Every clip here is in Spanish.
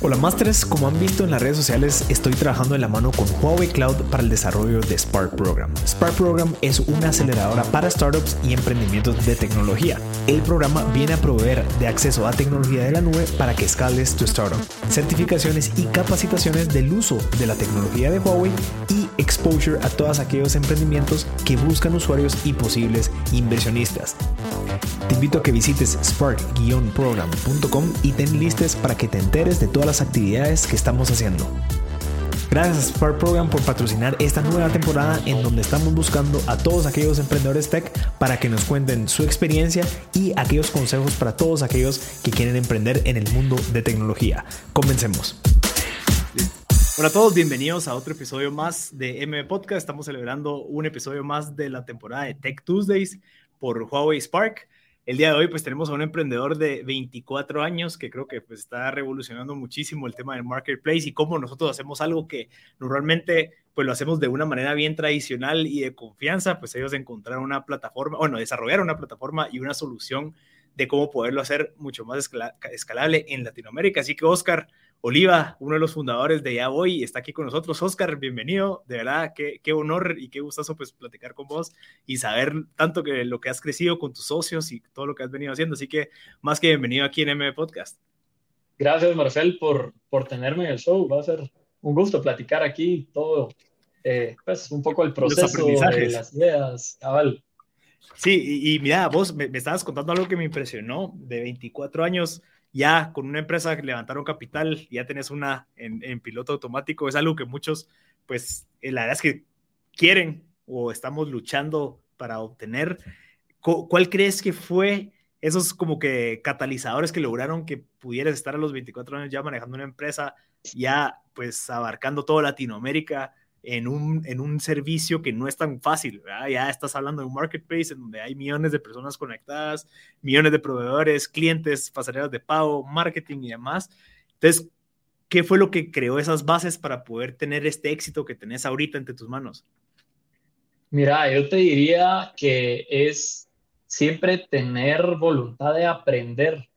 Hola Masters, como han visto en las redes sociales, estoy trabajando en la mano con Huawei Cloud para el desarrollo de Spark Program. Spark Program es una aceleradora para startups y emprendimientos de tecnología. El programa viene a proveer de acceso a tecnología de la nube para que escales tu startup, certificaciones y capacitaciones del uso de la tecnología de Huawei y exposure a todos aquellos emprendimientos que buscan usuarios y posibles inversionistas. Te invito a que visites spark-program.com y ten listes para que te enteres de todas las actividades que estamos haciendo. Gracias a Spark Program por patrocinar esta nueva temporada en donde estamos buscando a todos aquellos emprendedores tech para que nos cuenten su experiencia y aquellos consejos para todos aquellos que quieren emprender en el mundo de tecnología. Comencemos. Hola a todos, bienvenidos a otro episodio más de M Podcast. Estamos celebrando un episodio más de la temporada de Tech Tuesdays por Huawei Spark. El día de hoy pues tenemos a un emprendedor de 24 años que creo que pues está revolucionando muchísimo el tema del marketplace y cómo nosotros hacemos algo que normalmente pues lo hacemos de una manera bien tradicional y de confianza, pues ellos encontraron una plataforma, bueno, desarrollaron una plataforma y una solución de cómo poderlo hacer mucho más escalable en Latinoamérica. Así que Oscar, Oliva, uno de los fundadores de Ya Voy, está aquí con nosotros. Oscar, bienvenido. De verdad, qué, qué, honor y qué gustazo pues platicar con vos y saber tanto que lo que has crecido con tus socios y todo lo que has venido haciendo. Así que más que bienvenido aquí en M Podcast. Gracias, Marcel, por, por tenerme en el show. Va a ser un gusto platicar aquí todo, eh, pues un poco el proceso de las ideas, cabal. Sí, y, mira, vos me, me estabas contando algo que me impresionó, de 24 años ya con una empresa que levantaron capital, ya tenés una en, piloto automático, es algo que muchos, pues, eh, la verdad es que quieren o estamos luchando para obtener. ¿Cuál crees que fue esos como que catalizadores que lograron que pudieras estar a los 24 años ya manejando una empresa, ya pues abarcando toda Latinoamérica? En un, en un servicio que no es tan fácil, Ya estás hablando de un marketplace en donde hay millones de personas conectadas, millones de proveedores, clientes, pasarelas de pago, marketing y demás. Entonces, ¿qué fue lo que creó esas bases para poder tener este éxito que tenés ahorita entre tus manos? Mira, yo te diría que es siempre tener voluntad de aprender,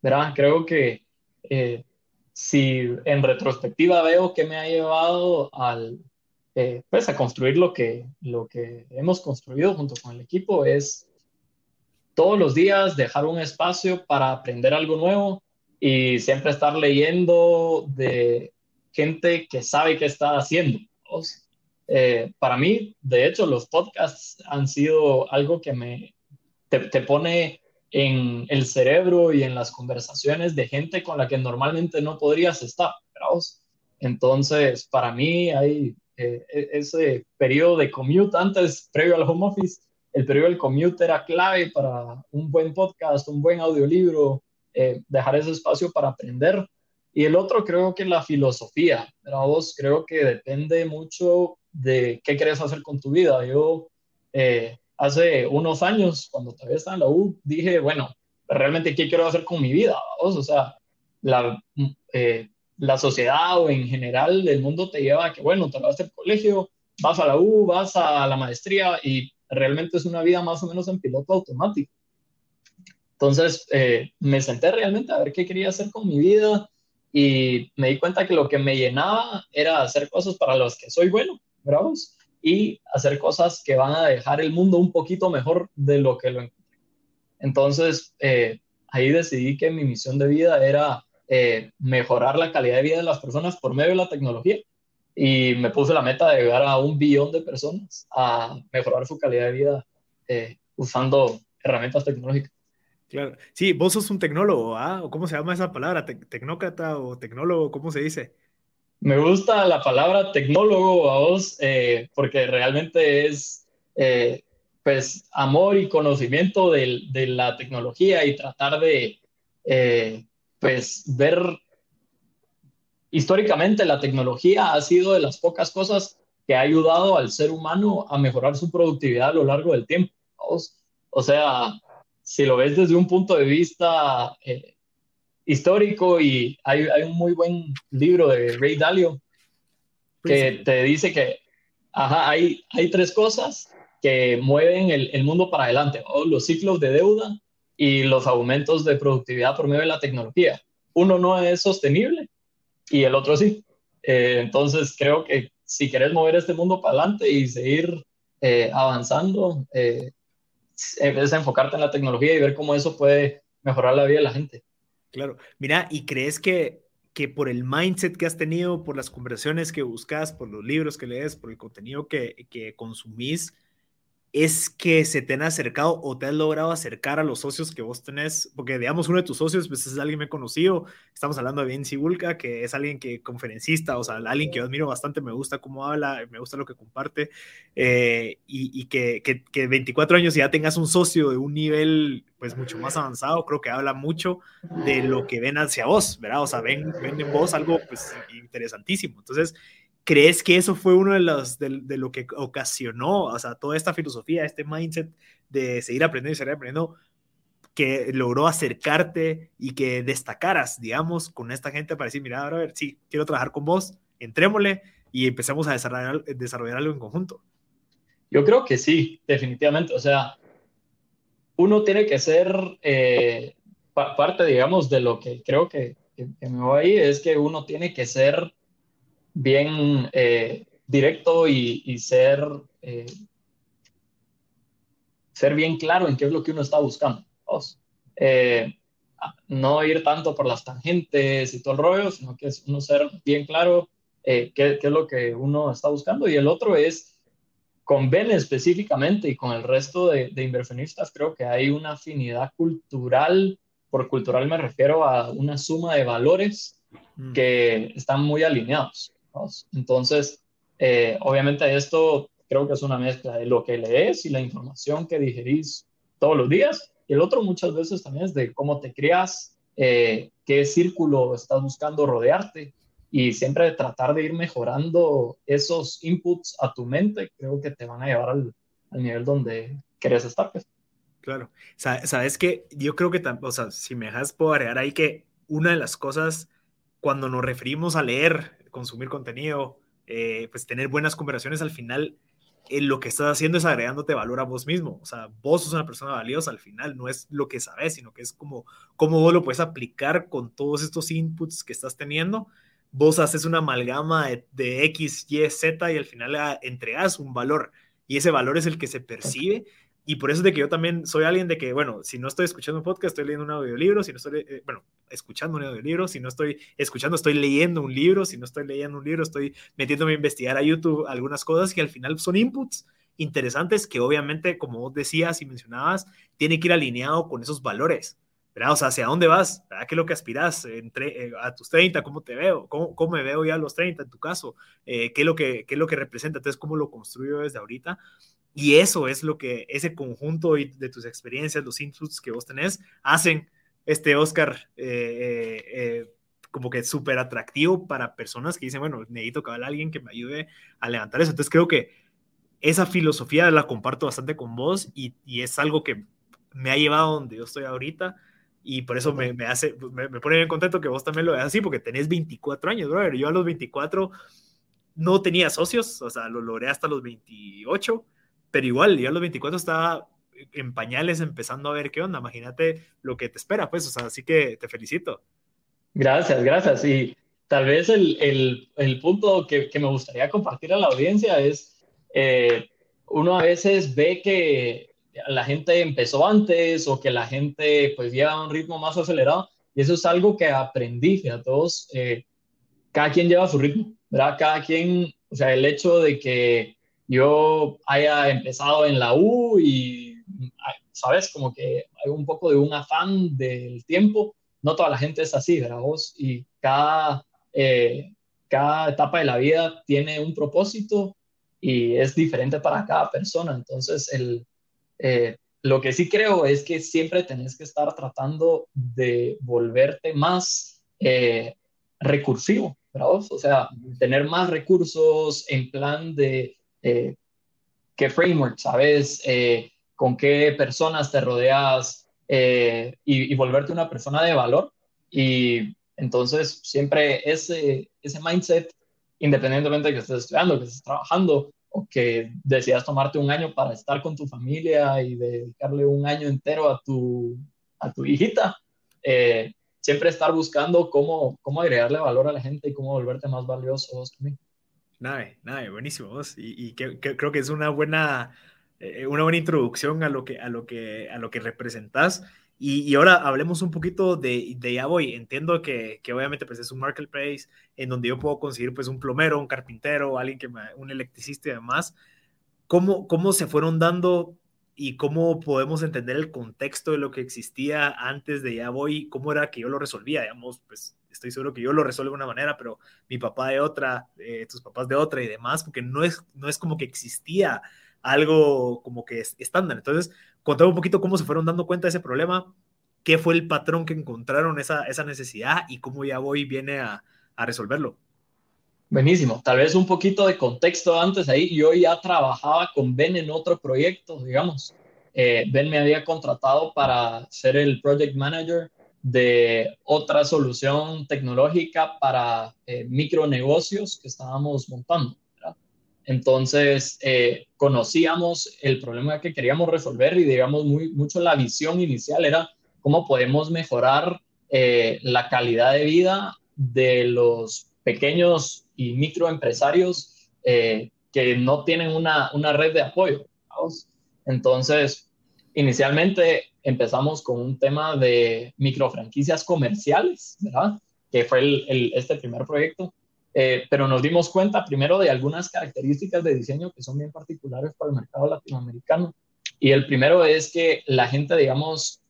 ¿verdad? Creo que eh, si en retrospectiva veo que me ha llevado al, eh, pues a construir lo que, lo que hemos construido junto con el equipo es todos los días dejar un espacio para aprender algo nuevo y siempre estar leyendo de gente que sabe qué está haciendo. Eh, para mí, de hecho, los podcasts han sido algo que me te, te, pone en el cerebro y en las conversaciones de gente con la que normalmente no podrías estar. Entonces, para mí hay eh, e-, ese periodo de commute antes, previo al home office, el periodo del commute era clave para un buen podcast, un buen audiolibro, eh, dejar ese espacio para aprender. Y el otro creo que la filosofía, vos creo que depende mucho de qué quieres hacer con tu vida. Yo eh, hace unos años, cuando todavía estaba en la U, dije, bueno, realmente qué quiero hacer con mi vida, ¿vos? o sea, la, la sociedad o en general el mundo te lleva a que, bueno, te vas al colegio, vas a la U, vas a la maestría y realmente es una vida más o menos en piloto automático. Entonces eh, me senté realmente a ver qué quería hacer con mi vida y me di cuenta que lo que me llenaba era hacer cosas para las que soy bueno, bravos, y hacer cosas que van a dejar el mundo un poquito mejor de lo que lo encontré. Entonces eh, ahí decidí que mi misión de vida era eh, mejorar la calidad de vida de las personas por medio de la tecnología. Y me puse la meta de llegar a un billón de personas a mejorar su calidad de vida eh, usando herramientas tecnológicas. Claro. Sí, vos sos un tecnólogo, ¿ah? ¿O cómo se llama esa palabra? ¿Tecnócrata o tecnólogo? ¿Cómo se dice? Me gusta la palabra tecnólogo a vos eh, porque realmente es pues amor y conocimiento de, de, la tecnología y tratar de pues ver históricamente la tecnología ha sido de las pocas cosas que ha ayudado al ser humano a mejorar su productividad a lo largo del tiempo. O sea, si lo ves desde un punto de vista eh, histórico y hay, hay, un muy buen libro de Ray Dalio que te dice que ajá, hay, hay tres cosas que mueven el, el mundo para adelante, los ciclos de deuda, y los aumentos de productividad por medio de la tecnología. Uno no es sostenible y el otro sí. Eh, entonces creo que si quieres mover este mundo para adelante y seguir eh, avanzando, eh, es enfocarte en la tecnología y ver cómo eso puede mejorar la vida de la gente. Claro, mira, ¿y crees que, que por el mindset que has tenido, por las conversaciones que buscas, por los libros que lees, por el contenido que, que consumís, es que se te han acercado o te has logrado acercar a los socios que vos tenés, porque digamos uno de tus socios pues es alguien me he conocido, estamos hablando de Vinci Bulka, que es alguien que conferencista, o sea, alguien que yo admiro bastante, me gusta cómo habla, me gusta lo que comparte, eh, y, que, que, 24 años ya tengas un socio de un nivel pues mucho más avanzado, creo que habla mucho de lo que ven hacia vos, ¿verdad? O sea, ven, ven en vos algo pues interesantísimo. Entonces, ¿Crees que eso fue uno de los de, lo que ocasionó, o sea, toda esta filosofía, este mindset de seguir aprendiendo y seguir aprendiendo, que logró acercarte y que destacaras, digamos, con esta gente para decir, mira, a ver, sí, quiero trabajar con vos, entrémosle y empecemos a desarrollar, desarrollar algo en conjunto? Yo creo que sí, definitivamente. O sea, uno tiene que ser eh, parte, digamos, de lo que creo que, que, que me voy ahí, es que uno tiene que ser bien eh, directo y, ser, eh, ser bien claro en qué es lo que uno está buscando. Eh, no ir tanto por las tangentes y todo el rollo, sino que es uno ser bien claro qué, qué, es lo que uno está buscando. Y el otro es, con Ben específicamente y con el resto de, de inversionistas, creo que hay una afinidad cultural. Por cultural me refiero a una suma de valores mm. que están muy alineados. Entonces, eh, obviamente esto creo que es una mezcla de lo que lees y la información que digerís todos los días. Y el otro muchas veces también es de cómo te creas, eh, qué círculo estás buscando rodearte y siempre tratar de ir mejorando esos inputs a tu mente, creo que te van a llevar al, nivel donde quieres estar. Pues. Claro, sabes que yo creo que, o sea, si me dejas, puedo ahí que una de las cosas cuando nos referimos a leer consumir contenido, eh, pues tener buenas conversaciones al final, eh, lo que estás haciendo es agregándote valor a vos mismo. O sea, vos sos una persona valiosa al final, no es lo que sabes, sino que es como cómo vos lo puedes aplicar con todos estos inputs que estás teniendo. Vos haces una amalgama de, X, Y, Z y al final ah, entregas un valor y ese valor es el que se percibe y por eso es de que yo también soy alguien de que, bueno, si no estoy escuchando un podcast, estoy leyendo un audiolibro, si no estoy, eh, bueno, escuchando un audiolibro, si no estoy escuchando, estoy leyendo un libro, si no estoy leyendo un libro, estoy metiéndome a investigar a YouTube algunas cosas que al final son inputs interesantes que obviamente, como vos decías y mencionabas, tiene que ir alineado con esos valores. ¿verdad? O sea, ¿hacia dónde vas? ¿Verdad? ¿Qué es lo que aspiras entre, eh, a tus 30? ¿Cómo te veo? ¿Cómo, ¿Cómo, me veo ya a los 30 en tu caso? Eh, ¿qué, es lo que, ¿Qué es lo que representa? Entonces, ¿cómo lo construyo desde ahorita? Y eso es lo que ese conjunto de tus experiencias, los inputs que vos tenés, hacen este Oscar eh, eh, eh, como que súper atractivo para personas que dicen, bueno, necesito que alguien que me ayude a levantar eso. Entonces creo que esa filosofía la comparto bastante con vos y, es algo que me ha llevado donde yo estoy ahorita y por eso me, me hace, me, me, pone bien contento que vos también lo veas así, porque tenés 24 años, brother. Yo a los 24 no tenía socios, o sea, lo logré hasta los 28 pero igual, yo a los 24 estaba en pañales empezando a ver qué onda. Imagínate lo que te espera, pues, o sea, así que te felicito. Gracias, gracias. Y tal vez el, el, punto que, que, me gustaría compartir a la audiencia es, eh, uno a veces ve que la gente empezó antes o que la gente pues lleva un ritmo más acelerado y eso es algo que aprendí, a todos, eh, cada quien lleva su ritmo, ¿verdad? Cada quien, o sea, el hecho de que yo haya empezado en la U y, sabes, como que hay un poco de un afán del tiempo. No toda la gente es así, ¿verdad? Vos? Y cada, eh, cada etapa de la vida tiene un propósito y es diferente para cada persona. Entonces, el, eh, lo que sí creo es que siempre tenés que estar tratando de volverte más eh, recursivo, ¿verdad? O sea, tener más recursos en plan de eh, qué framework, ¿sabes? Eh, con qué personas te rodeas eh, y, volverte una persona de valor. Y entonces siempre ese, ese mindset, independientemente de que estés estudiando, que estés trabajando o que decidas tomarte un año para estar con tu familia y dedicarle un año entero a tu, a tu hijita, eh, siempre estar buscando cómo, cómo agregarle valor a la gente y cómo volverte más valioso vos también. Nada, nada, buenísimo vos. Y, que, creo que es una buena, eh, una buena introducción a lo que, a lo que, a lo que representás. Y, ahora hablemos un poquito de, de ya voy. Entiendo que, que, obviamente pues es un marketplace en donde yo puedo conseguir pues un plomero, un carpintero, alguien que me, un electricista y demás. ¿Cómo, ¿Cómo se fueron dando y cómo podemos entender el contexto de lo que existía antes de ya voy? ¿Cómo era que yo lo resolvía? Digamos, pues estoy seguro que yo lo resuelvo de una manera, pero mi papá de otra, eh, tus papás de otra y demás, porque no es, no es como que existía algo como que es estándar. Entonces, contame un poquito cómo se fueron dando cuenta de ese problema, qué fue el patrón que encontraron esa, esa necesidad y cómo ya voy viene a, a resolverlo. Buenísimo. Tal vez un poquito de contexto antes ahí. Yo ya trabajaba con Ben en otro proyecto, digamos. Eh, ben me había contratado para ser el project manager de otra solución tecnológica para eh, micronegocios que estábamos montando. Entonces, eh, conocíamos el problema que queríamos resolver y, digamos, muy, mucho la visión inicial era cómo podemos mejorar eh, la calidad de vida de los pequeños y microempresarios eh, que no tienen una, una red de apoyo. Entonces, inicialmente empezamos con un tema de microfranquicias comerciales, ¿verdad? Que fue el, este primer proyecto. Eh, pero nos dimos cuenta primero de algunas características de diseño que son bien particulares para el mercado latinoamericano. Y el primero es que la gente, digamos,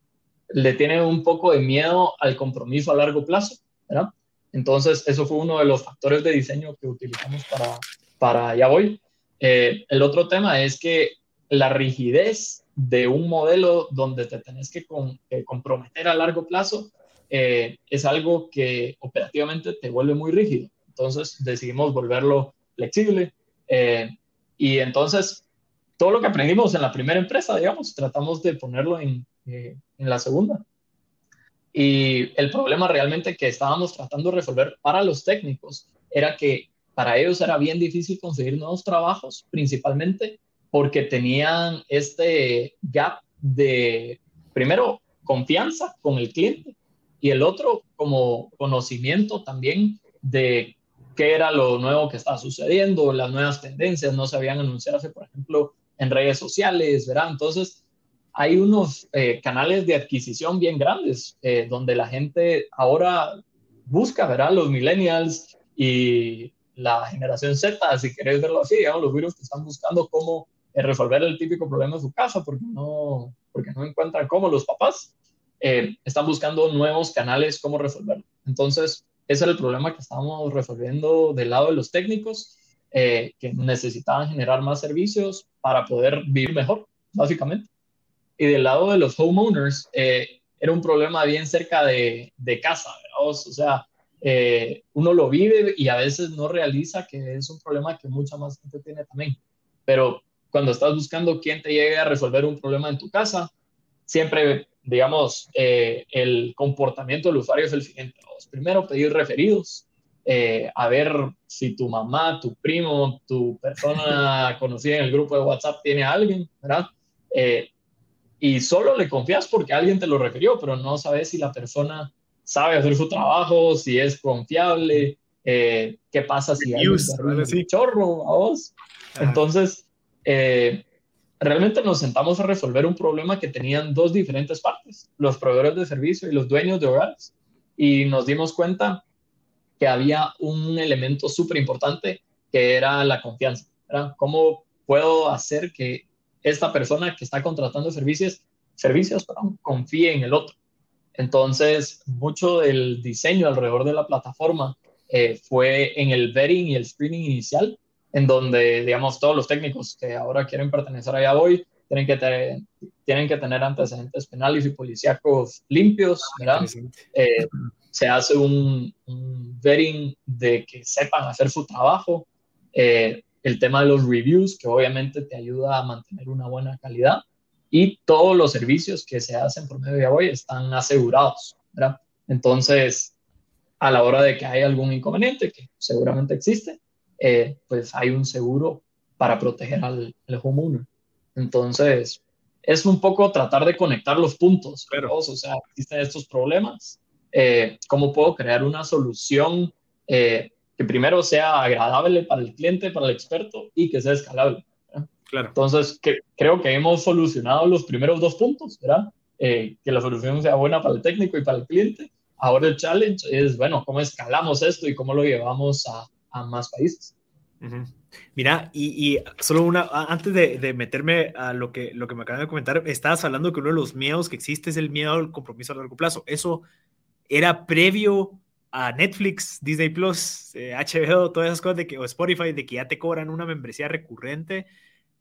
le tiene un poco de miedo al compromiso a largo plazo, ¿verdad? Entonces, eso fue uno de los factores de diseño que utilizamos para, para Ya Voy. Eh, el otro tema es que la rigidez de un modelo donde te tenés que, comprometer a largo plazo eh, es algo que operativamente te vuelve muy rígido. Entonces decidimos volverlo flexible. Eh, y entonces todo lo que aprendimos en la primera empresa, digamos, tratamos de ponerlo en, eh, en la segunda. Y el problema realmente que estábamos tratando de resolver para los técnicos era que para ellos era bien difícil conseguir nuevos trabajos, principalmente porque tenían este gap de, primero, confianza con el cliente y el otro como conocimiento también de qué era lo nuevo que estaba sucediendo, las nuevas tendencias, no se habían anunciado, por ejemplo, en redes sociales, ¿verdad? Entonces, hay unos eh, canales de adquisición bien grandes eh, donde la gente ahora busca, ¿verdad? Los millennials y la generación Z, si queréis verlo así, digamos, los virus que están buscando cómo resolver el típico problema de su casa porque no, porque no encuentran cómo los papás están buscando nuevos canales cómo resolverlo. Entonces, ese era el problema que estábamos resolviendo del lado de los técnicos, eh, que necesitaban generar más servicios para poder vivir mejor, básicamente. Y del lado de los homeowners, eh, era un problema bien cerca de, de casa, ¿verdad? O sea, eh, uno lo vive y a veces no realiza que es un problema que mucha más gente tiene también. Pero cuando estás buscando quién te llegue a resolver un problema en tu casa, siempre digamos, eh, el comportamiento del usuario es el siguiente. Primero, pedir referidos, eh, a ver si tu mamá, tu primo, tu persona conocida en el grupo de WhatsApp tiene a alguien, ¿verdad? Eh, y solo le confías porque alguien te lo refirió, pero no sabes si la persona sabe hacer su trabajo, si es confiable, qué pasa si hay un chorro a vos. Entonces, realmente nos sentamos a resolver un problema que tenían dos diferentes partes, los proveedores de servicio y los dueños de hogares. Y nos dimos cuenta que había un elemento súper importante que era la confianza. ¿Cómo puedo hacer que esta persona que está contratando servicios, servicios confíe en el otro? Entonces, mucho del diseño alrededor de la plataforma eh, fue en el vetting y el screening inicial, en donde, digamos, todos los técnicos que ahora quieren pertenecer allá hoy tienen que, tener, tienen que tener antecedentes penales y policíacos limpios, ¿verdad? Eh, se hace un, un, vetting de que sepan hacer su trabajo. Eh, el tema de los reviews, que obviamente te ayuda a mantener una buena calidad. Y todos los servicios que se hacen por medio de hoy están asegurados, ¿verdad? Entonces, a la hora de que hay algún inconveniente, que seguramente existe, eh, pues hay un seguro para proteger al, homeowner. Entonces, es un poco tratar de conectar los puntos. Pero, o sea, existen estos problemas. Eh, ¿Cómo puedo crear una solución eh, que primero sea agradable para el cliente, para el experto y que sea escalable? Claro. Entonces, que, creo que hemos solucionado los primeros dos puntos, ¿verdad? Eh, que la solución sea buena para el técnico y para el cliente. Ahora el challenge es, bueno, ¿cómo escalamos esto y cómo lo llevamos a, a más países? Mira, y, solo una, antes de, meterme a lo que, lo que me acaban de comentar, estabas hablando que uno de los miedos que existe es el miedo al compromiso a largo plazo. ¿Eso era previo a Netflix, Disney Plus, HBO, eh, todas esas cosas de que, o Spotify, de que ya te cobran una membresía recurrente?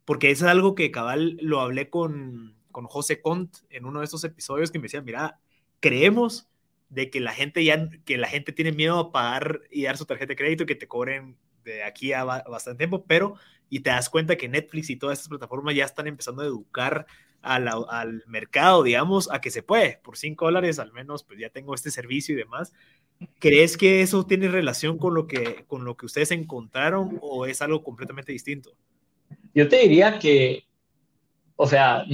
Porque eso es algo que cabal lo hablé con, con José Cont en uno de estos episodios que me decía, mira, creemos de que la gente ya, que la gente tiene miedo a pagar y dar su tarjeta de crédito que te cobren de aquí a bastante tiempo, pero y te das cuenta que Netflix y todas estas plataformas ya están empezando a educar al mercado, digamos, a que se puede, por 5 dólares al menos, pues ya tengo este servicio y demás. ¿Crees que eso tiene relación con lo que, con lo que ustedes encontraron o es algo completamente distinto? Yo te diría que, o sea,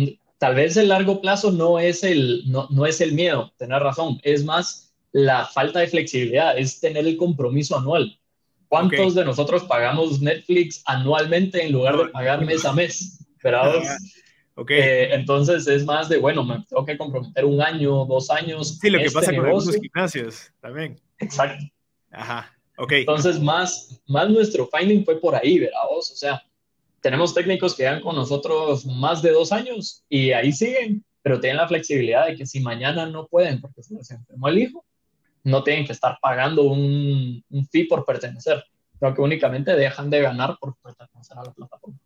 tal vez el largo plazo no es el, no, no es el miedo, tener razón, es más la falta de flexibilidad, es tener el compromiso anual. ¿Cuántos de nosotros pagamos Netflix anualmente en lugar de pagar mes a mes? ¿Verdad? Okay. Eh, entonces es más de, bueno, me tengo que comprometer un año, dos años. Sí, lo que pasa con los gimnasios también. Exacto. Ajá, ok. Entonces más, más nuestro finding fue por ahí, ¿verdad? O sea, tenemos técnicos que llevan con nosotros más de dos años y ahí siguen, pero tienen la flexibilidad de que si mañana no pueden porque se les enfermó el hijo, no tienen que estar pagando un, un fee por pertenecer. Creo que únicamente dejan de ganar por pertenecer a la plataforma.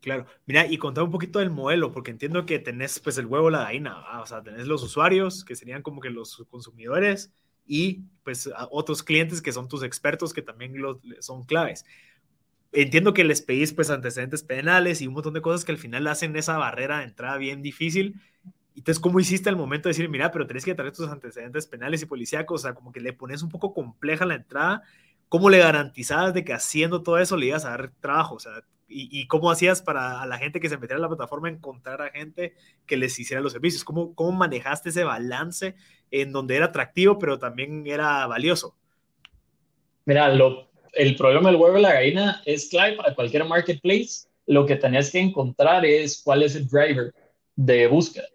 Claro, mira, y contar un poquito del modelo, porque entiendo que tenés pues el huevo, la gallina, o sea, tenés los usuarios, que serían como que los consumidores, y pues otros clientes que son tus expertos, que también los, son claves. Entiendo que les pedís pues antecedentes penales y un montón de cosas que al final hacen esa barrera de entrada bien difícil, entonces, ¿cómo hiciste al momento de decir, mira, pero tenés que traer tus antecedentes penales y policíacos? O sea, como que le pones un poco compleja la entrada. ¿Cómo le garantizabas de que haciendo todo eso le ibas a dar trabajo? O sea, ¿y, cómo hacías para a la gente que se metiera en la plataforma encontrar a gente que les hiciera los servicios? ¿Cómo, cómo manejaste ese balance en donde era atractivo, pero también era valioso? Mira, lo, el problema del huevo y la gallina es clave para cualquier marketplace. Lo que tenías que encontrar es cuál es el driver de búsqueda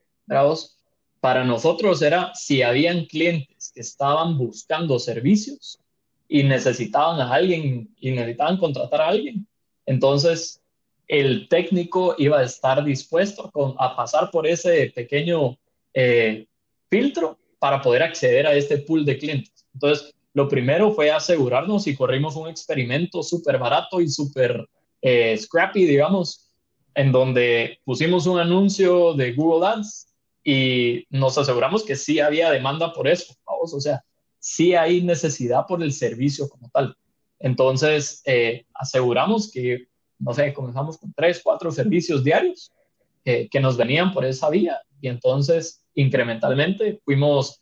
para nosotros era si habían clientes que estaban buscando servicios y necesitaban a alguien y necesitaban contratar a alguien, entonces el técnico iba a estar dispuesto a pasar por ese pequeño eh, filtro para poder acceder a este pool de clientes. Entonces, lo primero fue asegurarnos y corrimos un experimento súper barato y súper eh, scrappy, digamos, en donde pusimos un anuncio de Google Ads y nos aseguramos que sí había demanda por eso, o sea, sí hay necesidad por el servicio como tal. Entonces, eh, aseguramos que, no sé, comenzamos con tres, cuatro servicios diarios eh, que nos venían por esa vía y entonces incrementalmente fuimos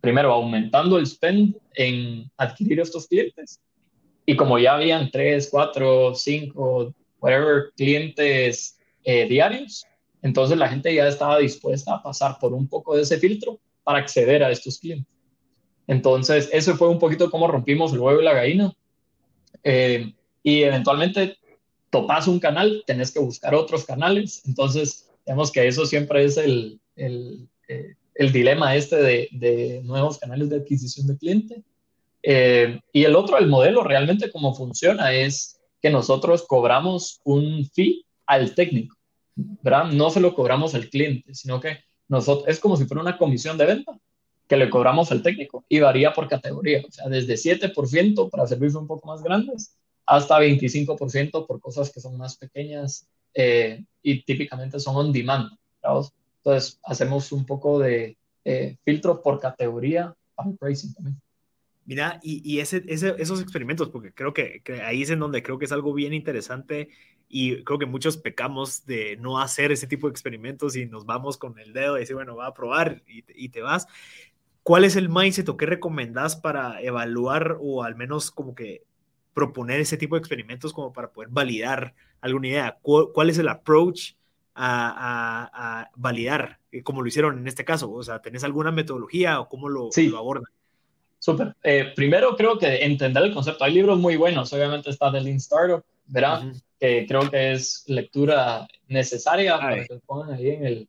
primero aumentando el spend en adquirir estos clientes y como ya habían tres, cuatro, cinco, whatever clientes eh, diarios, entonces la gente ya estaba dispuesta a pasar por un poco de ese filtro para acceder a estos clientes. Entonces, eso fue un poquito como rompimos el huevo y la gallina. Eh, y eventualmente topas un canal, tenés que buscar otros canales. Entonces, digamos que eso siempre es el, el, eh, el dilema este de, nuevos canales de adquisición de cliente. Eh, y el otro, el modelo realmente cómo funciona es que nosotros cobramos un fee al técnico. No se lo cobramos al cliente, sino que nosotros, es como si fuera una comisión de venta que le cobramos al técnico y varía por categoría, o sea, desde 7% para servicios un poco más grandes hasta 25% por cosas que son más pequeñas eh, y típicamente son on demand. Entonces, hacemos un poco de eh, filtro por categoría para el pricing también. Mira, y, y ese, esos experimentos, porque creo que, que, ahí es en donde creo que es algo bien interesante y creo que muchos pecamos de no hacer ese tipo de experimentos y nos vamos con el dedo y decir, bueno, va a probar y, te vas. ¿Cuál es el mindset o qué recomendás para evaluar o al menos como que proponer ese tipo de experimentos como para poder validar alguna idea? ¿Cuál, es el approach a, validar, eh, como lo hicieron en este caso? O sea, ¿tenés alguna metodología o cómo lo, lo abordan? Súper. Eh, primero creo que entender el concepto. Hay libros muy buenos, obviamente está The Lean Startup, ¿verdad? Que creo que es lectura necesaria para que lo pongan ahí en el,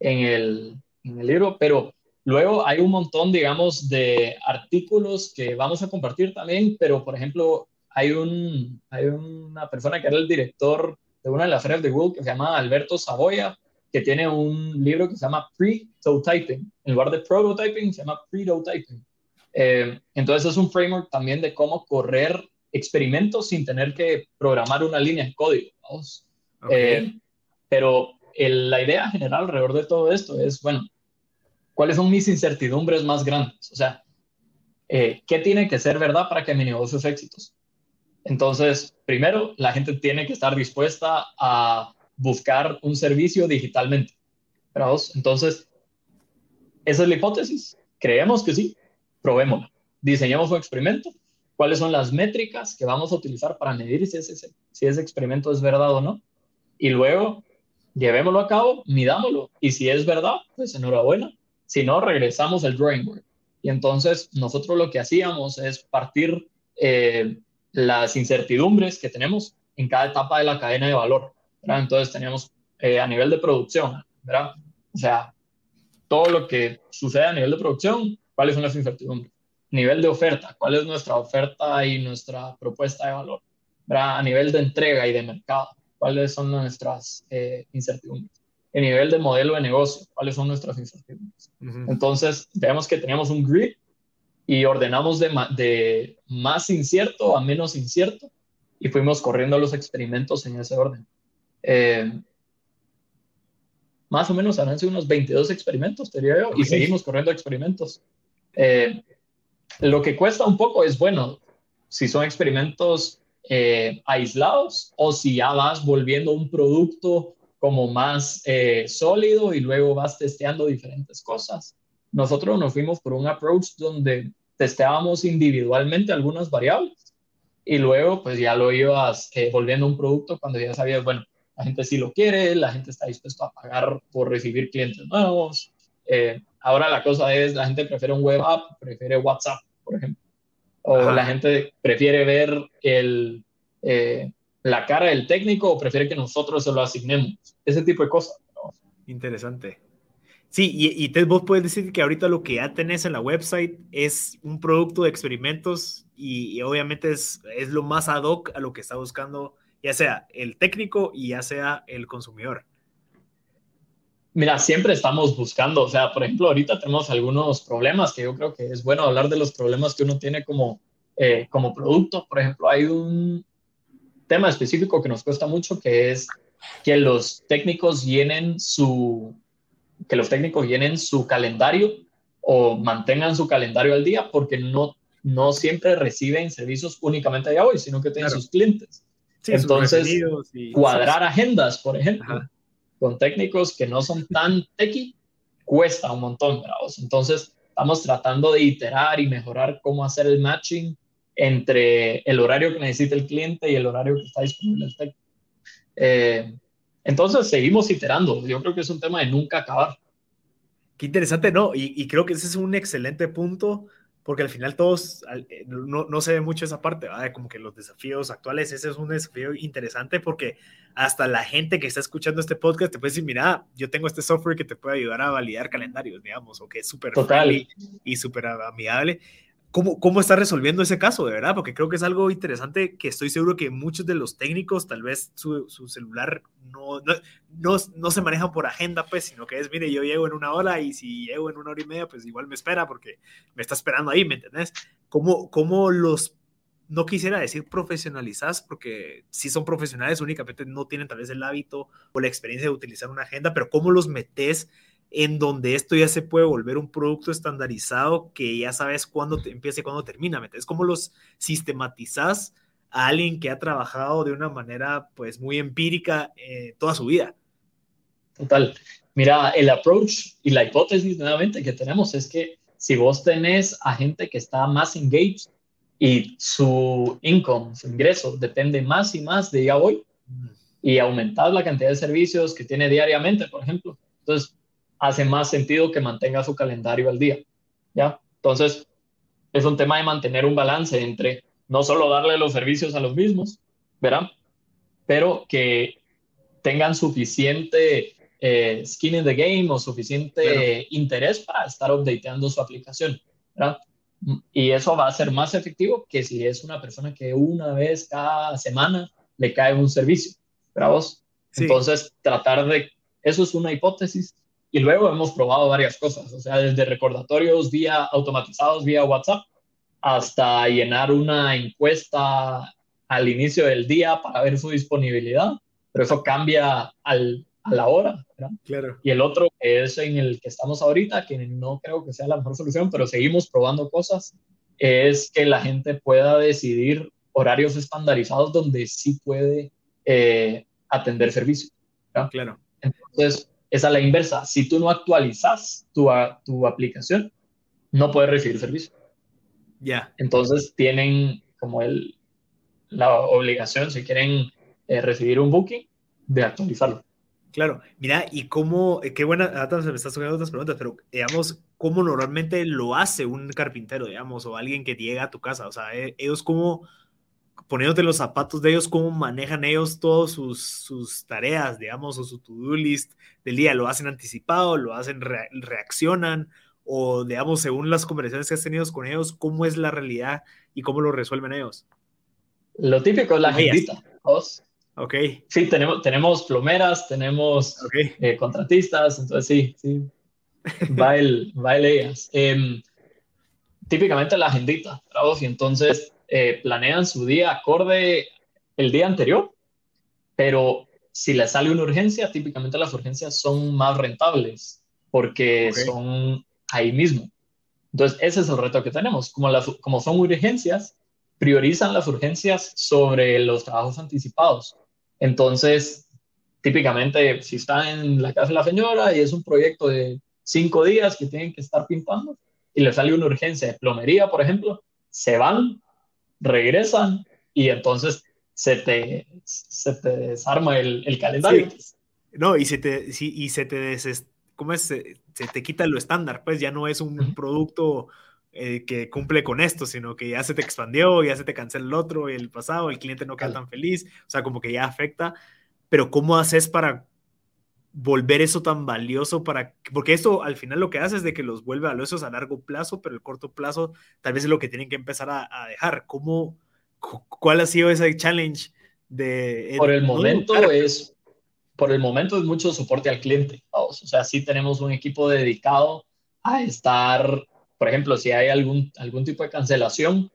en, el, en el libro, pero luego hay un montón, digamos, de artículos que vamos a compartir también, pero por ejemplo, hay, un, hay una persona que era el director de una de las ferias de Google que se llama Alberto Saboya, que tiene un libro que se llama Pre-Prototyping. En lugar de Prototyping, se llama Pre-Prototyping eh, entonces es un framework también de cómo correr experimentos sin tener que programar una línea de código. Eh, pero la idea general alrededor de todo esto es, bueno, ¿cuáles son mis incertidumbres más grandes? O sea, eh, ¿qué tiene que ser verdad para que mi negocio sea exitoso? Entonces, primero, la gente tiene que estar dispuesta a buscar un servicio digitalmente. Entonces, esa es la hipótesis. Creemos que sí, probémoslo. Diseñamos un experimento, cuáles son las métricas que vamos a utilizar para medir si ese, si ese experimento es verdad o no. Y luego llevémoslo a cabo, midámoslo. Y si es verdad, pues enhorabuena. Si no, regresamos al drawing board. Y entonces nosotros lo que hacíamos es partir eh, las incertidumbres que tenemos en cada etapa de la cadena de valor. Entonces teníamos eh, a nivel de producción, ¿verdad? O sea, todo lo que sucede a nivel de producción, ¿Cuáles son las incertidumbres? Nivel de oferta, ¿cuál es nuestra oferta y nuestra propuesta de valor? A nivel de entrega y de mercado, ¿cuáles son nuestras eh, incertidumbres? El nivel de modelo de negocio, ¿cuáles son nuestras incertidumbres? Entonces, vemos que teníamos un grid y ordenamos de, de más incierto a menos incierto y fuimos corriendo los experimentos en ese orden. Eh, más o menos sido unos 22 experimentos, diría yo, y seguimos corriendo experimentos. Eh, lo que cuesta un poco es, bueno, si son experimentos eh, aislados o si ya vas volviendo un producto como más eh, sólido y luego vas testeando diferentes cosas. Nosotros nos fuimos por un approach donde testeábamos individualmente algunas variables y luego pues ya lo ibas volviendo un producto cuando ya sabías, bueno, la gente sí lo quiere, la gente está dispuesta a pagar por recibir clientes nuevos, eh, ahora la cosa es, la gente prefiere un web app, prefiere WhatsApp, por ejemplo. O la gente prefiere ver el, eh, la cara del técnico o prefiere que nosotros se lo asignemos. Ese tipo de cosas. Interesante. Sí, y, y vos puedes decir que ahorita lo que ya tenés en la website es un producto de experimentos y, obviamente es, es, lo más ad hoc a lo que está buscando ya sea el técnico y ya sea el consumidor. Mira, siempre estamos buscando, o sea, por ejemplo, ahorita tenemos algunos problemas que yo creo que es bueno hablar de los problemas que uno tiene como, eh, como producto. Por ejemplo, hay un tema específico que nos cuesta mucho que es que los técnicos llenen su, que los técnicos llenen su calendario o mantengan su calendario al día porque no, no siempre reciben servicios únicamente de hoy, sino que tienen sus clientes. Entonces, cuadrar agendas, por ejemplo con técnicos que no son tan techy, cuesta un montón, bravos. Entonces, estamos tratando de iterar y mejorar cómo hacer el matching entre el horario que necesita el cliente y el horario que está disponible el técnico. Eh, entonces, seguimos iterando. Yo creo que es un tema de nunca acabar. Qué interesante, ¿no? Y, y creo que ese es un excelente punto porque al final todos, eh, no, no, se ve mucho esa parte, ¿verdad? como que los desafíos actuales, ese es un desafío interesante porque hasta la gente que está escuchando este podcast te puede decir, mira, yo tengo este software que te puede ayudar a validar calendarios, digamos, o que es súper y, y súper amigable. ¿Cómo, ¿Cómo está resolviendo ese caso, de verdad? Porque creo que es algo interesante que estoy seguro que muchos de los técnicos, tal vez su, su celular no, no, no, se manejan por agenda, pues, sino que es, mire, yo llego en una hora y si llego en una hora y media, pues igual me espera porque me está esperando ahí, ¿me entendés? ¿Cómo, cómo los, no quisiera decir profesionalizas, porque si son profesionales únicamente no tienen tal vez el hábito o la experiencia de utilizar una agenda, pero cómo los metes en donde esto ya se puede volver un producto estandarizado que ya sabes cuándo empieza y cuándo termina. Es como los sistematizas a alguien que ha trabajado de una manera pues muy empírica eh, toda su vida. Total. Mira, el approach y la hipótesis nuevamente que tenemos es que si vos tenés a gente que está más engaged y su income, su ingreso depende más y más de ya hoy, y aumentas la cantidad de servicios que tiene diariamente, por ejemplo. Entonces, hace más sentido que mantenga su calendario al día. ¿Ya? Entonces, es un tema de mantener un balance entre no solo darle los servicios a los mismos, ¿verdad? Pero que tengan suficiente eh, skin in the game o suficiente interés para estar updateando su aplicación, ¿verdad? Y eso va a ser más efectivo que si es una persona que una vez cada semana le cae un servicio, ¿verdad vos? Entonces, tratar de, eso es una hipótesis, y luego hemos probado varias cosas, o sea, desde recordatorios vía automatizados vía WhatsApp hasta llenar una encuesta al inicio del día para ver su disponibilidad, pero eso cambia al, a la hora. ¿verdad? Claro. Y el otro es en el que estamos ahorita, que no creo que sea la mejor solución, pero seguimos probando cosas, es que la gente pueda decidir horarios estandarizados donde sí puede eh, atender servicios. Claro. Entonces, es a la inversa. Si tú no actualizas tu, tu aplicación, no puedes recibir servicio. Ya. Entonces tienen como el, la obligación, si quieren eh, recibir un booking, de actualizarlo. Claro, mira, y cómo, eh, qué buena, ahora se me estás haciendo otras preguntas, pero digamos, ¿cómo normalmente lo hace un carpintero, digamos, o alguien que llega a tu casa? O sea, eh, ellos cómo, poniéndote los zapatos de ellos, cómo manejan ellos todas sus, sus, tareas, digamos, o su to-do list del día. ¿Lo hacen anticipado? ¿Lo hacen, reaccionan? O, digamos, según las conversaciones que has tenido con ellos, ¿cómo es la realidad y cómo lo resuelven ellos? Lo típico es la agendita. Ok. Sí, tenemos, tenemos plomeras, tenemos eh, contratistas, entonces sí, sí. Va el, va el ellas. Em, típicamente la agendita, y entonces eh, planean su día acorde el día anterior, pero si le sale una urgencia, típicamente las urgencias son más rentables porque son ahí mismo. Entonces, ese es el reto que tenemos. Como, las, como son urgencias, priorizan las urgencias sobre los trabajos anticipados. Entonces, típicamente, si está en la casa de la señora y es un proyecto de cinco días que tienen que estar pintando y le sale una urgencia de plomería, por ejemplo, se van regresan y entonces se te, se te desarma el, el calendario. No, y se te, sí, y se te des, ¿cómo es? Se, te quita lo estándar, pues ya no es un producto eh, que cumple con esto, sino que ya se te expandió, ya se te cancela el otro, el pasado, el cliente no queda tan feliz, o sea, como que ya afecta, pero ¿cómo haces para volver eso tan valioso para, porque esto al final lo que hace es de que los vuelve valiosos a largo plazo, pero el corto plazo tal vez es lo que tienen que empezar a, dejar. ¿Cómo, ¿Cuál ha sido ese challenge de... Por el momento es, por el momento es mucho soporte al cliente. O sea, sí tenemos un equipo dedicado a estar, por ejemplo, si hay algún, algún tipo de cancelación,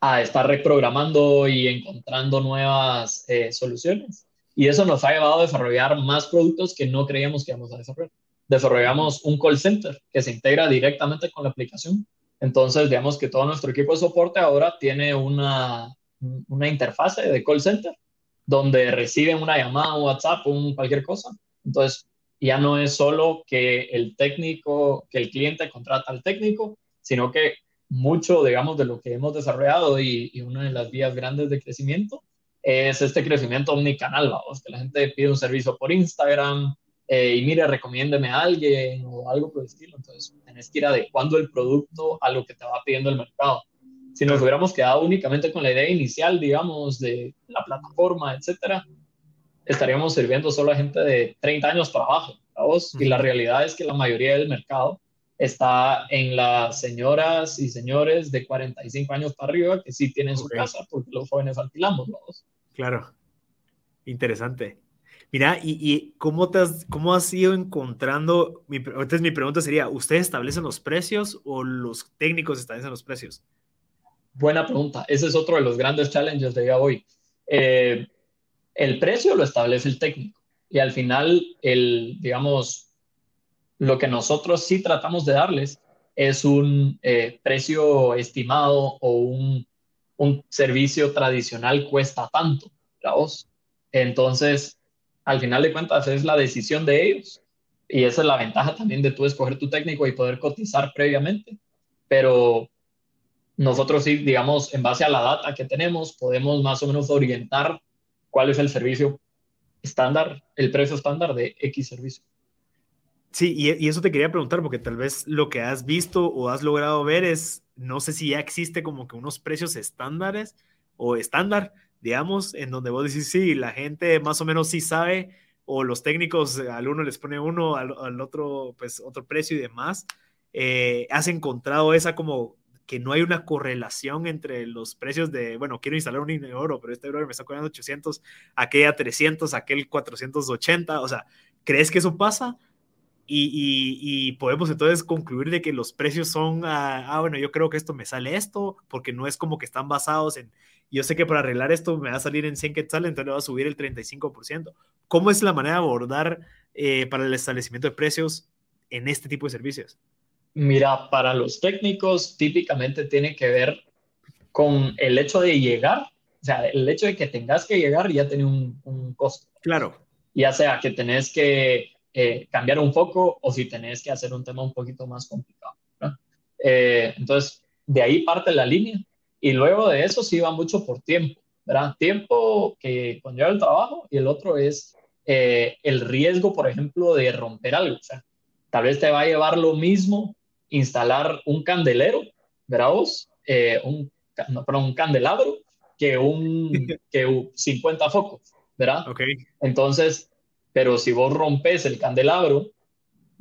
a estar reprogramando y encontrando nuevas eh, soluciones. Y eso nos ha llevado a desarrollar más productos que no creíamos que íbamos a desarrollar. Desarrollamos un call center que se integra directamente con la aplicación. Entonces, digamos que todo nuestro equipo de soporte ahora tiene una, una interfase de call center donde reciben una llamada, un WhatsApp, un cualquier cosa. Entonces, ya no es solo que el técnico, que el cliente contrata al técnico, sino que mucho, digamos, de lo que hemos desarrollado y, y una de las vías grandes de crecimiento es este crecimiento omnicanal, vamos, que la gente pide un servicio por Instagram eh, y mire, recomiéndeme a alguien o algo por el estilo. Entonces, tenés que ir adecuando el producto a lo que te va pidiendo el mercado. Si nos hubiéramos quedado únicamente con la idea inicial, digamos, de la plataforma, etcétera, estaríamos sirviendo solo a gente de 30 años para abajo, vamos. Y la realidad es que la mayoría del mercado está en las señoras y señores de 45 años para arriba que sí tienen su casa porque los jóvenes alquilamos, vamos. Claro. Interesante. Mira, ¿y, cómo, te has, cómo has ido encontrando? Mi, entonces mi pregunta sería, ¿ustedes establecen los precios o los técnicos establecen los precios? Buena pregunta. Ese es otro de los grandes challenges de hoy. Eh, el precio lo establece el técnico y al final, el, digamos, lo que nosotros sí tratamos de darles es un eh, precio estimado o un un servicio tradicional cuesta tanto, vos. Entonces, al final de cuentas, es la decisión de ellos. Y esa es la ventaja también de tú escoger tu técnico y poder cotizar previamente. Pero nosotros sí, digamos, en base a la data que tenemos, podemos más o menos orientar cuál es el servicio estándar, el precio estándar de X servicio. Sí, y, eso te quería preguntar, porque tal vez lo que has visto o has logrado ver es, no sé si ya existe como que unos precios estándares o estándar, digamos, en donde vos decís, sí, la gente más o menos sí sabe, o los técnicos, al uno les pone uno, al, otro, pues otro precio y demás. Eh, ¿Has encontrado esa como que no hay una correlación entre los precios de, bueno, quiero instalar un inodoro, pero este euro me está cobrando 800, aquella 300, aquel 480, o sea, ¿crees que eso pasa? Y, podemos entonces concluir de que los precios son, ah, ah, bueno, yo creo que esto me sale esto, porque no es como que están basados en, yo sé que para arreglar esto me va a salir en 100 quetzales, entonces le va a subir el 35%. ¿Cómo es la manera de abordar eh, para el establecimiento de precios en este tipo de servicios? Mira, para los técnicos típicamente tiene que ver con el hecho de llegar, o sea, el hecho de que tengas que llegar ya tiene un, un costo. Claro. Ya sea que tenés que eh, cambiar un foco o si tenés que hacer un tema un poquito más complicado. Eh, entonces, de ahí parte la línea y luego de eso sí va mucho por tiempo, ¿verdad? Tiempo que conlleva el trabajo y el otro es eh, el riesgo, por ejemplo, de romper algo. O sea, tal vez te va a llevar lo mismo instalar un candelero, ¿verdad vos? un, un candelabro que un que 50 focos, ¿verdad? Ok. Entonces, pero si vos rompes el candelabro,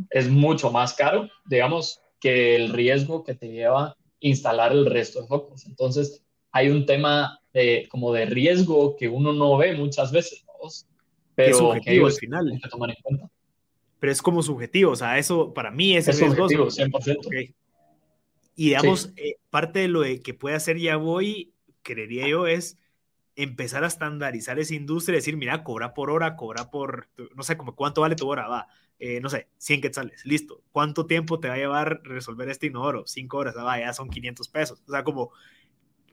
es mucho más caro, digamos, que el riesgo que te lleva instalar el resto de focos. Entonces, hay un tema de, como de riesgo que uno no ve muchas veces, pero al final. Que tomar en cuenta. Pero es como subjetivo, o sea, eso para mí es, es subjetivo, 100%. Y digamos, eh, parte de lo de que puede hacer ya voy, creería yo, es empezar a estandarizar esa industria y decir, mira, cobra por hora, cobra por, no sé, como cuánto vale tu hora, va, eh, no sé, 100 quetzales, listo. ¿Cuánto tiempo te va a llevar resolver este inodoro? 5 horas, va, ya son 500 pesos. O sea, como,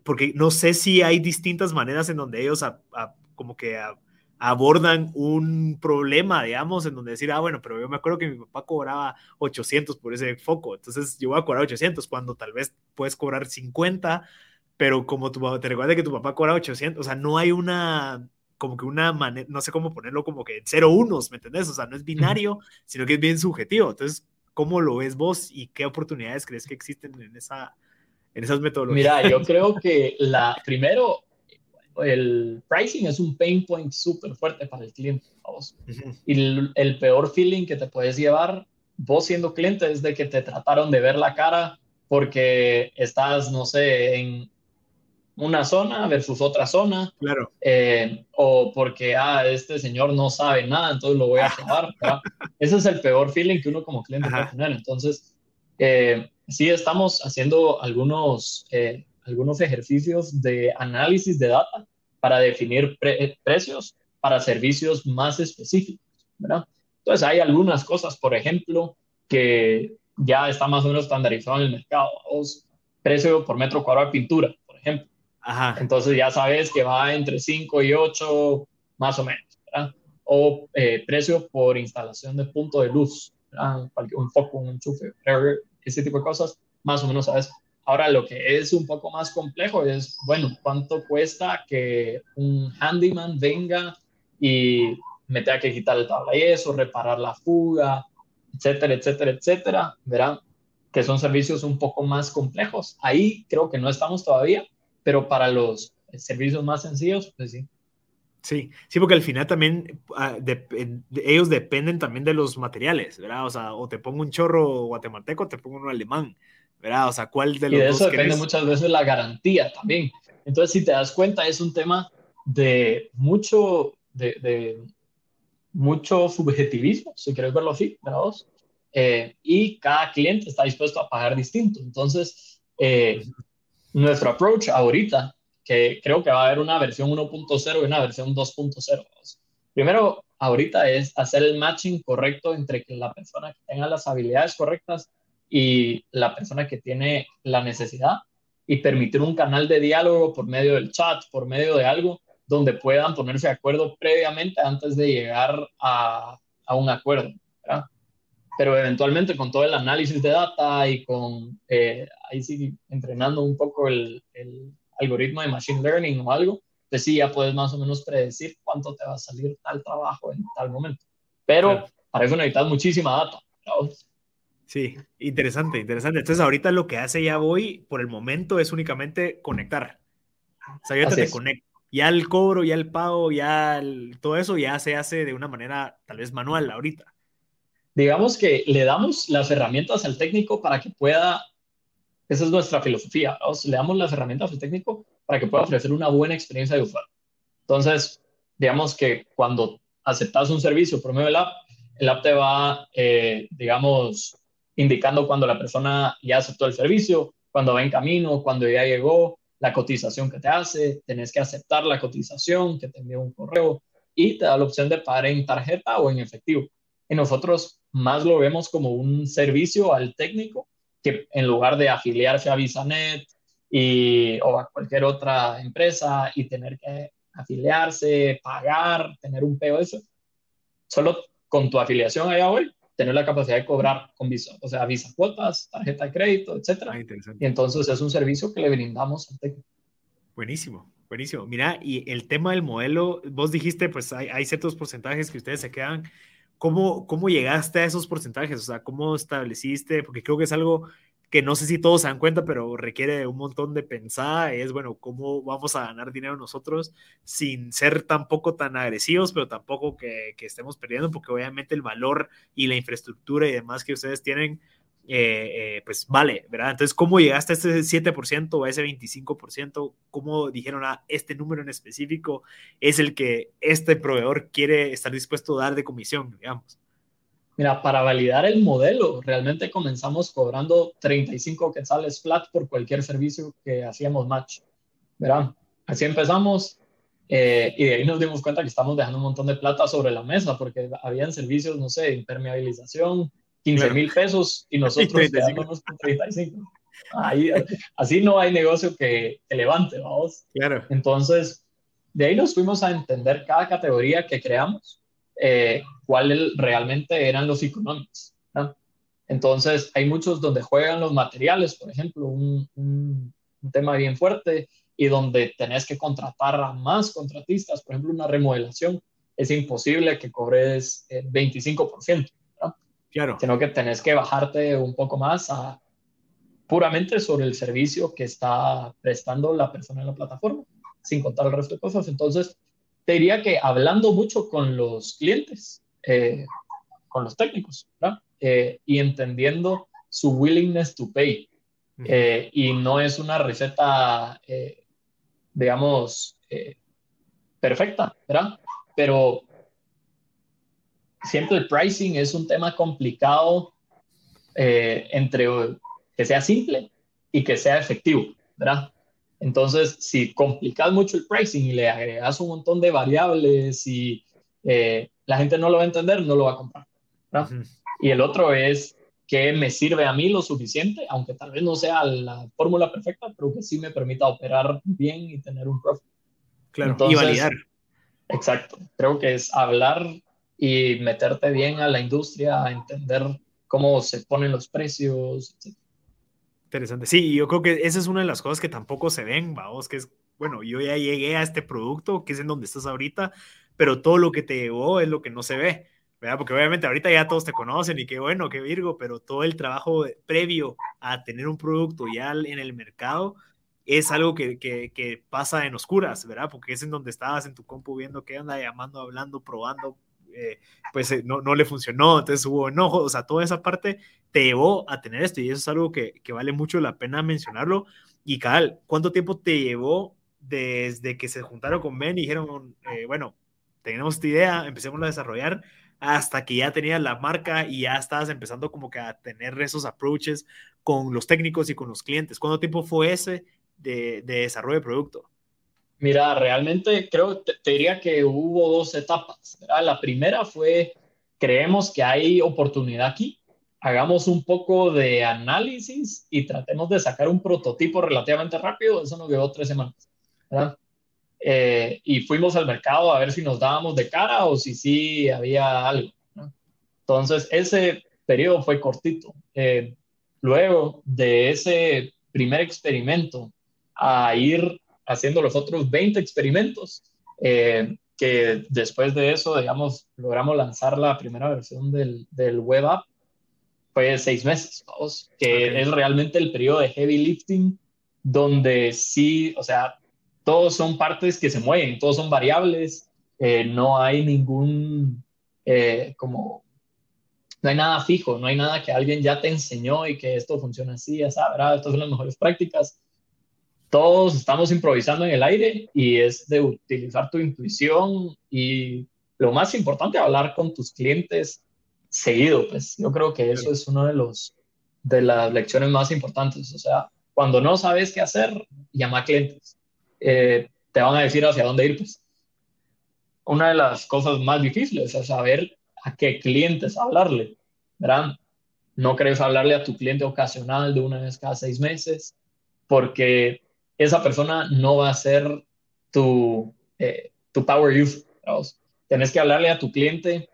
porque no sé si hay distintas maneras en donde ellos como que abordan un problema, digamos, en donde decir, ah, bueno, pero yo me acuerdo que mi papá cobraba 800 por ese foco, entonces yo voy a cobrar 800 cuando tal vez puedes cobrar 50 pero como tu, te recuerda que tu papá cobra 800, o sea, no hay una, como que una manera, no sé cómo ponerlo, como que cero unos, ¿me entendés? O sea, no es binario, sino que es bien subjetivo. Entonces, ¿cómo lo ves vos y qué oportunidades crees que existen en, esa, en esas metodologías? Mira, yo creo que la, primero, el pricing es un pain point súper fuerte para el cliente. Vos. Y el, el, peor feeling que te puedes llevar vos siendo cliente es de que te trataron de ver la cara porque estás, no sé, en, una zona versus otra zona. Claro. Eh, o porque, ah, este señor no sabe nada, entonces lo voy a llevar. Ese es el peor feeling que uno como cliente puede tener. Entonces, eh, sí estamos haciendo algunos, eh, algunos ejercicios de análisis de data para definir precios para servicios más específicos, ¿verdad? Entonces, hay algunas cosas, por ejemplo, que ya está más o menos estandarizado en el mercado. precio por metro cuadrado de pintura, ejemplo. Entonces ya sabes que va entre 5 y 8 más o menos. O eh, precio por instalación de punto de luz, un foco, un enchufe, ese tipo de cosas, más o menos sabes. Ahora lo que es un poco más complejo es, bueno, ¿cuánto cuesta que un handyman venga y me tenga que quitar el tabla y eso, reparar la fuga, etcétera, etcétera, etcétera, verán que son servicios un poco más complejos. Ahí creo que no estamos todavía, pero para los servicios más sencillos, pues sí. Sí, sí, porque al final también ah, ellos dependen también de los materiales, ¿verdad? O sea, o te pongo un chorro guatemalteco, o te pongo uno alemán, ¿verdad? O sea, ¿cuál de los y de eso depende muchas veces la garantía también. Entonces, si te das cuenta, es un tema de mucho, de, mucho subjetivismo, si quieres verlo así, ¿verdad? Eh, y cada cliente está dispuesto a pagar distinto. Entonces, eh, nuestro approach ahorita, que creo que va a haber una versión 1.0 y una versión 2.0. Primero, ahorita es hacer el matching correcto entre que la persona que tenga las habilidades correctas y la persona que tiene la necesidad y permitir un canal de diálogo por medio del chat, por medio de algo donde puedan ponerse de acuerdo previamente antes de llegar a, a un acuerdo. Pero eventualmente con todo el análisis de data y con, eh, ahí sí, entrenando un poco el, el, algoritmo de Machine Learning o algo, pues sí, ya puedes más o menos predecir cuánto te va a salir tal trabajo en tal momento. Pero para eso necesitas muchísima data. Sí, interesante, interesante. Entonces ahorita lo que hace ya voy por el momento es únicamente conectar. O sea, yo te conecto. Ya el cobro, ya el pago, ya todo eso ya se hace de una manera tal vez manual ahorita. Digamos que le damos las herramientas al técnico para que pueda, esa es nuestra filosofía, le damos las herramientas al técnico para que pueda ofrecer una buena experiencia de usuario. Entonces, digamos que cuando aceptas un servicio por medio del app, el app te va, eh, digamos, indicando cuando la persona ya aceptó el servicio, cuando va en camino, cuando ya llegó, la cotización que te hace, tenés que aceptar la cotización, que te envía un correo y te da la opción de pagar en tarjeta o en efectivo. Y nosotros más lo vemos como un servicio al técnico que en lugar de afiliarse a VisaNet y, o a cualquier otra empresa y tener que afiliarse, pagar, tener un POS, solo con tu afiliación allá hoy, tener la capacidad de cobrar con Visa, o sea, Visa cuotas, tarjeta de crédito, etcétera. Ah, y entonces es un servicio que le brindamos al técnico. Buenísimo, buenísimo. Mira, y el tema del modelo, vos dijiste, pues hay, hay ciertos porcentajes que ustedes se quedan. ¿Cómo, ¿Cómo llegaste a esos porcentajes? O sea, ¿cómo estableciste? Porque creo que es algo que no sé si todos se dan cuenta, pero requiere un montón de pensar, es, bueno, ¿cómo vamos a ganar dinero nosotros sin ser tampoco tan agresivos, pero tampoco que, que estemos perdiendo, porque obviamente el valor y la infraestructura y demás que ustedes tienen, eh, eh, pues vale, ¿verdad? Entonces, ¿cómo llegaste a ese 7% o a ese 25%? ¿Cómo dijeron a ah, este número en específico es el que este proveedor quiere estar dispuesto a dar de comisión, digamos? Mira, para validar el modelo, realmente comenzamos cobrando 35 quetzales flat por cualquier servicio que hacíamos match. ¿verdad? Así empezamos eh, y de ahí nos dimos cuenta que estamos dejando un montón de plata sobre la mesa porque habían servicios, no sé, impermeabilización, 15 mil pesos y nosotros quedándonos con 35. Ahí, así no hay negocio que, que levante, vamos. Claro. Entonces, de ahí nos fuimos a entender cada categoría que creamos eh, cuáles realmente eran los economics. Entonces, hay muchos donde juegan los materiales, por ejemplo, un, un, tema bien fuerte y donde tenés que contratar a más contratistas, por ejemplo, una remodelación, es imposible que cobres el eh, 25%, Claro. Sino que tenés que bajarte un poco más a puramente sobre el servicio que está prestando la persona en la plataforma, sin contar el resto de cosas. Entonces, te diría que hablando mucho con los clientes, eh, con los técnicos, ¿verdad? Eh, y entendiendo su willingness to pay. Eh, y no es una receta, digamos, perfecta, ¿verdad? Pero siempre el pricing es un tema complicado entre que sea simple y que sea efectivo, ¿verdad? Entonces, si complicas mucho el pricing y le agregas un montón de variables y eh, la gente no lo va a entender, no lo va a comprar. Y el otro es que me sirve a mí lo suficiente, aunque tal vez no sea la fórmula perfecta, pero que sí me permita operar bien y tener un profit. Claro, y validar. Exacto. Creo que es hablar y meterte bien a la industria, a entender cómo se ponen los precios, etc. Interesante. Sí, yo creo que esa es una de las cosas que tampoco se ven, vamos, que es, bueno, yo ya llegué a este producto, que es en donde estás ahorita, pero todo lo que te llevó es lo que no se ve, ¿verdad? Porque obviamente ahorita ya todos te conocen y qué bueno, qué Virgo, pero todo el trabajo previo a tener un producto ya en el mercado es algo que, que, que pasa en oscuras, ¿verdad? Porque es en donde estabas en tu compu viendo qué anda, llamando, hablando, probando, eh, pues eh, no, no, le funcionó, entonces hubo enojo, o sea, toda esa parte te llevó a tener esto y eso es algo que, vale mucho la pena mencionarlo. Y Cal, ¿cuánto tiempo te llevó desde que se juntaron con Ben y dijeron, eh, bueno, tenemos esta idea, empecemos a desarrollar, hasta que ya tenías la marca y ya estabas empezando como que a tener esos approaches con los técnicos y con los clientes? ¿Cuánto tiempo fue ese de, de desarrollo de producto? Mira, realmente creo, te, diría que hubo dos etapas. La primera fue, creemos que hay oportunidad aquí, hagamos un poco de análisis y tratemos de sacar un prototipo relativamente rápido, eso nos llevó tres semanas. Eh, y fuimos al mercado a ver si nos dábamos de cara o si sí había algo. Entonces, ese periodo fue cortito. Eh, luego de ese primer experimento a ir haciendo los otros 20 experimentos, eh, que después de eso, digamos, logramos lanzar la primera versión del, del web app, fue seis meses, que es realmente el periodo de heavy lifting, donde sí, o sea, todos son partes que se mueven, todos son variables, eh, no hay ningún, eh, como, no hay nada fijo, no hay nada que alguien ya te enseñó y que esto funciona así, ya sabes, estas son las mejores prácticas. Todos estamos improvisando en el aire y es de utilizar tu intuición y lo más importante, hablar con tus clientes seguido, pues yo creo que eso es uno de los de las lecciones más importantes, o sea, cuando no sabes qué hacer, llama a clientes. Eh, te van a decir hacia dónde ir, pues. Una de las cosas más difíciles es saber a qué clientes hablarle, ¿verdad? No querés hablarle a tu cliente ocasional de una vez cada seis meses, porque esa persona no va a ser tu, eh, tu power user. Tenés que hablarle a tu cliente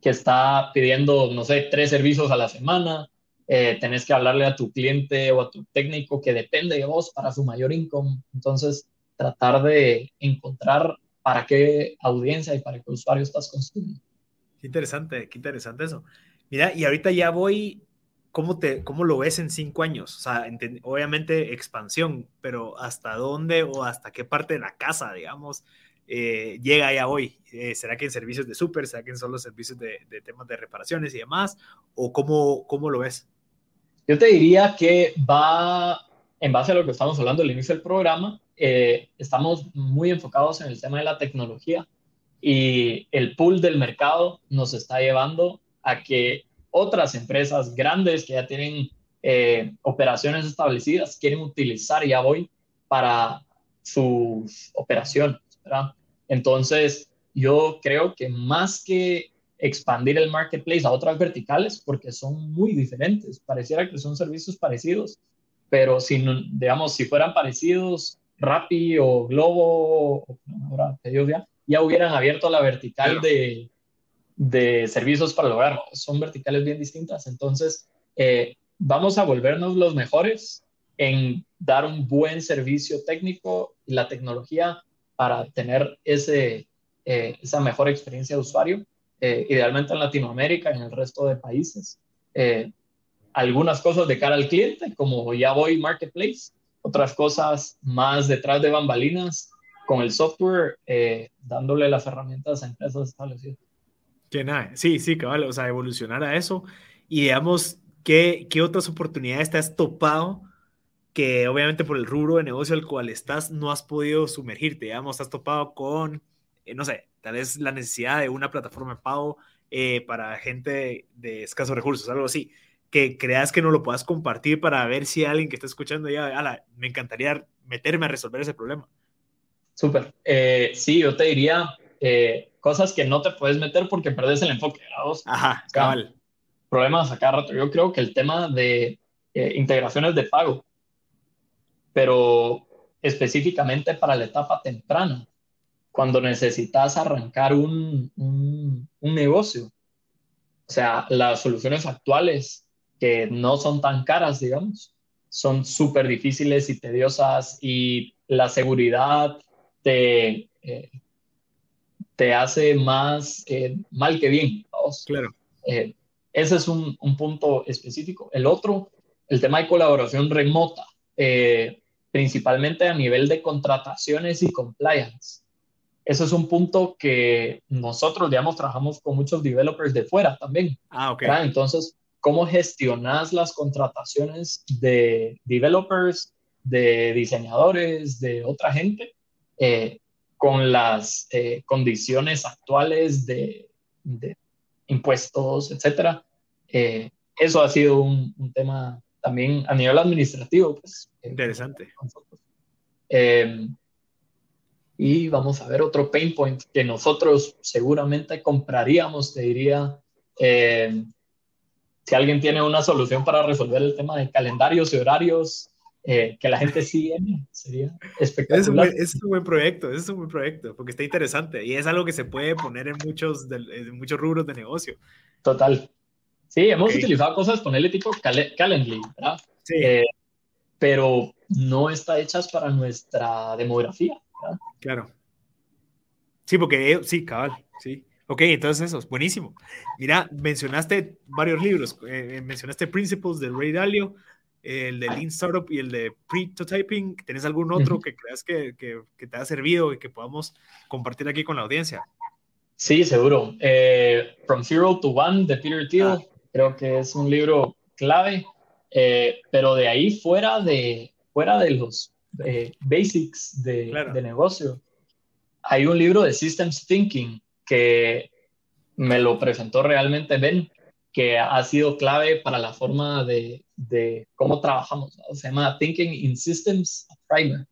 que está pidiendo, no sé, tres servicios a la semana. Eh, tenés que hablarle a tu cliente o a tu técnico que depende de vos para su mayor income. Entonces, tratar de encontrar para qué audiencia y para qué usuario estás construyendo. Qué interesante, qué interesante eso. Mira, y ahorita ya voy, ¿cómo, te, cómo lo ves en cinco años? O sea, obviamente expansión, pero ¿hasta dónde o hasta qué parte de la casa, digamos, eh, llega ya hoy? Eh, ¿Será que en servicios de súper? ¿Será que en solo servicios de, de, temas de reparaciones y demás? ¿O cómo, cómo lo ves? Yo te diría que va, en base a lo que estamos hablando al inicio del programa, eh, estamos muy enfocados en el tema de la tecnología y el pool del mercado nos está llevando a que otras empresas grandes que ya tienen eh, operaciones establecidas quieren utilizar ya hoy para sus operaciones. Entonces, yo creo que más que expandir el marketplace a otras verticales, porque son muy diferentes, pareciera que son servicios parecidos, pero si, digamos, si fueran parecidos, Rappi o Globo, ahora ya, ya hubieran abierto la vertical de, de, servicios para lograr. Son verticales bien distintas. Entonces, eh, vamos a volvernos los mejores en dar un buen servicio técnico y la tecnología para tener ese, eh, esa mejor experiencia de usuario, eh, idealmente en Latinoamérica y en el resto de países. algunas cosas de cara al cliente, como ya voy Marketplace, otras cosas más detrás de bambalinas con el software, eh, dándole las herramientas a empresas establecidas. Que nada, sí, sí, cabal, o sea, evolucionar a eso y digamos, ¿qué, qué otras oportunidades te has topado que obviamente por el rubro de negocio al cual estás no has podido sumergirte, digamos, has topado con, eh, no sé, tal vez la necesidad de una plataforma de pago eh, para gente de escasos recursos, algo así que creas que no lo puedas compartir para ver si alguien que está escuchando ya, ala, me encantaría meterme a resolver ese problema. Súper. Eh, sí, yo te diría cosas que no te puedes meter porque perdes el enfoque. Ajá, cabal. Problemas acá rato. Yo creo que el tema de eh, integraciones de pago, pero específicamente para la etapa temprana, cuando necesitas arrancar un, un, un negocio. O sea, las soluciones actuales que no son tan caras, digamos, son súper difíciles y tediosas y la seguridad te, eh, te hace más eh, mal que bien. Claro. Eh, ese es un, un, punto específico. El otro, el tema de colaboración remota, principalmente a nivel de contrataciones y compliance. Eso es un punto que nosotros, digamos, trabajamos con muchos developers de fuera también. Ah, ok. Entonces, cómo gestionas las contrataciones de developers, de diseñadores, de otra gente, eh, con las eh, condiciones actuales de, impuestos, etcétera. Eh, eso ha sido un, tema también a nivel administrativo. Pues, Interesante. y vamos a ver otro pain point que nosotros seguramente compraríamos, te diría, si alguien tiene una solución para resolver el tema de calendarios y horarios, eh, que la gente sigue, sería espectacular. Es un, buen, proyecto, es un buen proyecto, porque está interesante y es algo que se puede poner en muchos, muchos rubros de negocio. Total. Sí, hemos utilizado cosas, ponerle tipo Calendly, ¿verdad? Sí. Eh, pero no está hechas para nuestra demografía. Claro. Sí, porque sí, cabal, sí. Ok, entonces eso, es buenísimo. Mira, mencionaste varios libros, eh, mencionaste Principles de Ray Dalio, el de Lean Startup y el de Prototyping. ¿Tienes algún otro que creas que, que, te ha servido y que podamos compartir aquí con la audiencia? Sí, seguro. Eh, From Zero to One de Peter Thiel, ah. creo que es un libro clave, eh, pero de ahí fuera de, fuera de los eh, basics de, de, negocio, hay un libro de Systems Thinking que me lo presentó realmente Ben, que ha sido clave para la forma de, de cómo trabajamos. Se llama Thinking in Systems Primer,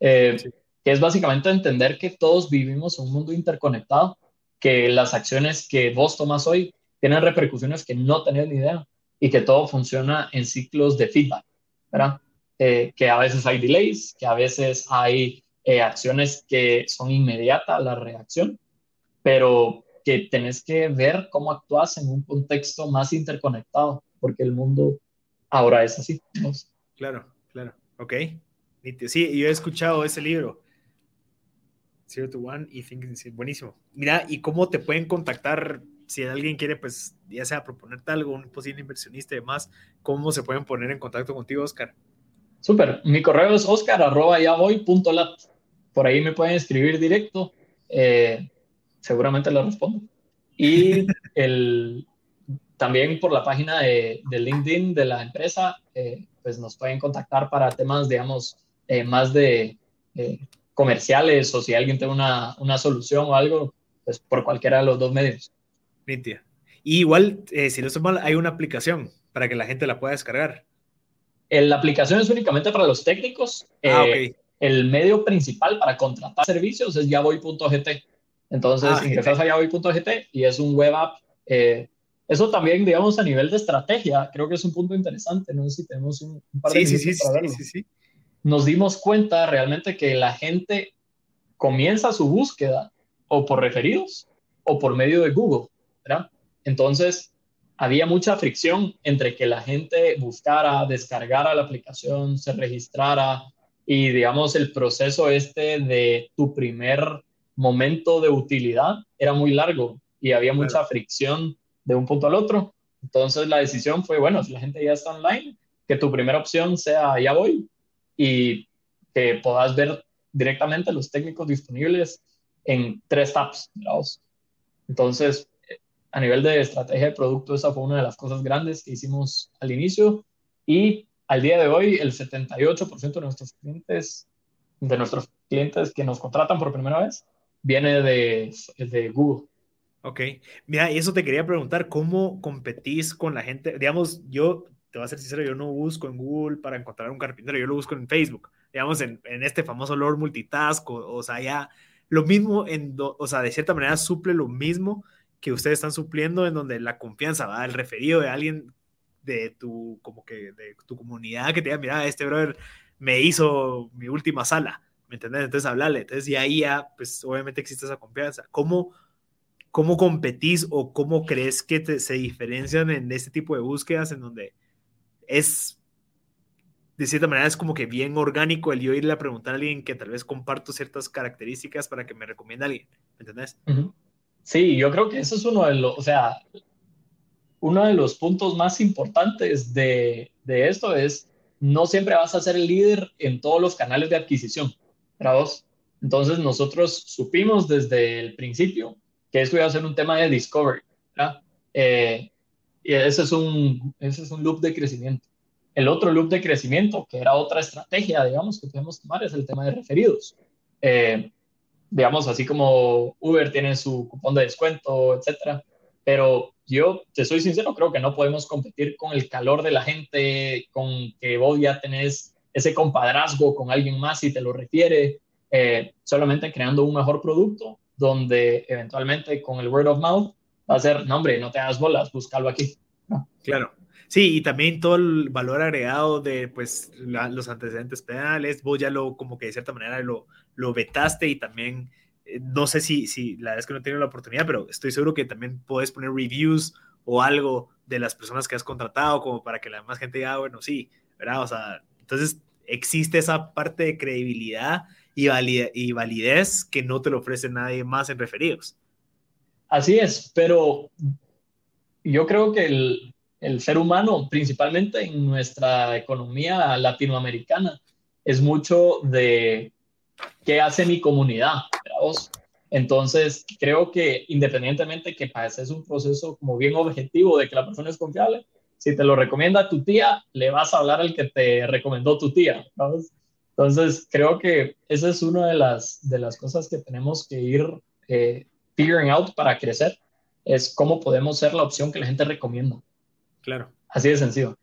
eh, que es básicamente entender que todos vivimos un mundo interconectado, que las acciones que vos tomas hoy tienen repercusiones que no tenés ni idea y que todo funciona en ciclos de feedback, ¿verdad? Eh, que a veces hay delays, que a veces hay eh, acciones que son inmediatas la reacción, pero que tenés que ver cómo actúas en un contexto más interconectado, porque el mundo ahora es así. Claro, claro. Ok. Sí, yo he escuchado ese libro. Zero to One y Thinking, buenísimo. Mira, ¿y cómo te pueden contactar si alguien quiere, pues, ya sea proponerte algo, un posible inversionista y demás, cómo se pueden poner en contacto contigo, Oscar? Súper. Mi correo es oscar.yaboy.lat. Por ahí me pueden escribir directo. Eh, seguramente lo respondo. Y el, también por la página de, LinkedIn de la empresa, eh, pues nos pueden contactar para temas, digamos, eh, más de eh, comerciales o si alguien tiene una, una, solución o algo, pues por cualquiera de los dos medios. Y igual, si no estoy mal, hay una aplicación para que la gente la pueda descargar. La aplicación es únicamente para los técnicos. Ah, el medio principal para contratar servicios es yavoy.gt. Entonces, ah, ingresas a yavoy.gt y es un web app. Eh, eso también, digamos, a nivel de estrategia, creo que es un punto interesante. No sé si tenemos un, par de sí, sí, sí, para Sí, sí, Nos dimos cuenta realmente que la gente comienza su búsqueda o por referidos o por medio de Google, ¿verdad? Entonces, había mucha fricción entre que la gente buscara, descargara la aplicación, se registrara y, digamos, el proceso este de tu primer momento de utilidad era muy largo y había mucha fricción de un punto al otro. Entonces la decisión fue, bueno, si la gente ya está online, que tu primera opción sea ya voy y que puedas ver directamente los técnicos disponibles en tres tabs. Entonces, a nivel de estrategia de producto, esa fue una de las cosas grandes que hicimos al inicio y al día de hoy el 78% de nuestros clientes, de nuestros clientes que nos contratan por primera vez, viene de, de Google. Ok, mira, y eso te quería preguntar, ¿cómo competís con la gente? Digamos, yo, te voy a ser sincero, yo no busco en Google para encontrar un carpintero, yo lo busco en Facebook, digamos, en, en este famoso Lord Multitask, o, sea, ya lo mismo, en o sea, de cierta manera suple lo mismo que ustedes están supliendo, en donde la confianza va, el referido de alguien de tu, como que, de tu comunidad que te diga, mira, este brother me hizo mi última sala ¿me entiendes? Entonces, hablarle. Entonces, y ahí ya, pues, obviamente existe esa confianza. ¿Cómo, cómo competís o cómo crees que te, se diferencian en este tipo de búsquedas en donde es, de cierta manera, es como que bien orgánico el yo irle a preguntar a alguien que tal vez comparto ciertas características para que me recomiende a alguien, ¿me entendés? Sí, yo creo que eso es uno de los, o sea, uno de los puntos más importantes de, de esto es no siempre vas a ser el líder en todos los canales de adquisición. Entonces nosotros supimos desde el principio que esto iba a ser un tema de discovery, eh, y ese es, un, ese es un loop de crecimiento. El otro loop de crecimiento, que era otra estrategia, digamos, que podemos tomar, es el tema de referidos. Eh, digamos, así como Uber tiene su cupón de descuento, etcétera. Pero yo, te soy sincero, creo que no podemos competir con el calor de la gente, con que vos ya tenés ese compadrazgo con alguien más y te lo refiere, eh, solamente creando un mejor producto donde eventualmente con el word of mouth va a ser, no hombre, no te hagas bolas, búscalo aquí. Claro. Sí, y también todo el valor agregado de pues los antecedentes penales, vos ya lo como que de cierta manera lo, lo vetaste y también, eh, no sé si, si la verdad es que no he tenido la oportunidad, pero estoy seguro que también puedes poner reviews o algo de las personas que has contratado como para que la demás gente diga, ah, bueno, sí, ¿verdad? O sea, entonces, existe esa parte de credibilidad y, validez que no te lo ofrece nadie más en referidos. Así es, pero yo creo que el, ser humano, principalmente en nuestra economía latinoamericana, es mucho de qué hace mi comunidad. Entonces, creo que independientemente que es un proceso como bien objetivo de que la persona es confiable, si te lo recomienda tu tía, le vas a hablar al que te recomendó tu tía. Entonces, creo que esa es una de las, de las cosas que tenemos que ir eh, figuring out para crecer, es cómo podemos ser la opción que la gente recomienda. Claro. Así de sencillo.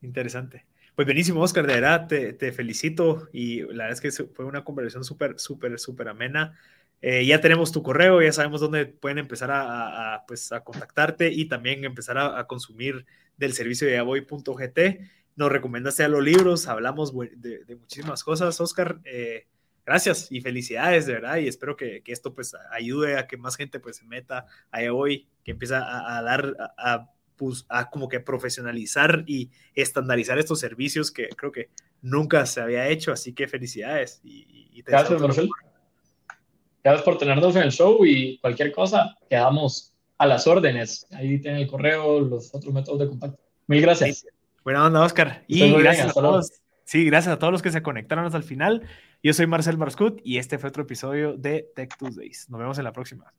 Interesante. Pues buenísimo, Oscar, de verdad te, te, felicito y la verdad es que fue una conversación súper, súper, súper amena. Eh, ya tenemos tu correo, ya sabemos dónde pueden empezar a, a pues, a contactarte y también empezar a, a consumir del servicio de avoy.gt. Nos recomendaste a los libros, hablamos de, de muchísimas cosas, Oscar. Eh, gracias y felicidades, de verdad, y espero que, que, esto pues ayude a que más gente pues se meta a hoy, que empiece a, a dar, a, pues, a como que profesionalizar y estandarizar estos servicios que creo que nunca se había hecho, así que felicidades. Y, y te Gracias. Gracias por tenernos en el show y cualquier cosa, quedamos a las órdenes. Ahí tienen el correo, los otros métodos de contacto. Mil gracias. Buena onda, Oscar. Y gracias a todos. Sí, gracias a todos los que se conectaron hasta el final. Yo soy Marcel Marscut y este fue otro episodio de Tech Tuesdays. Nos vemos en la próxima.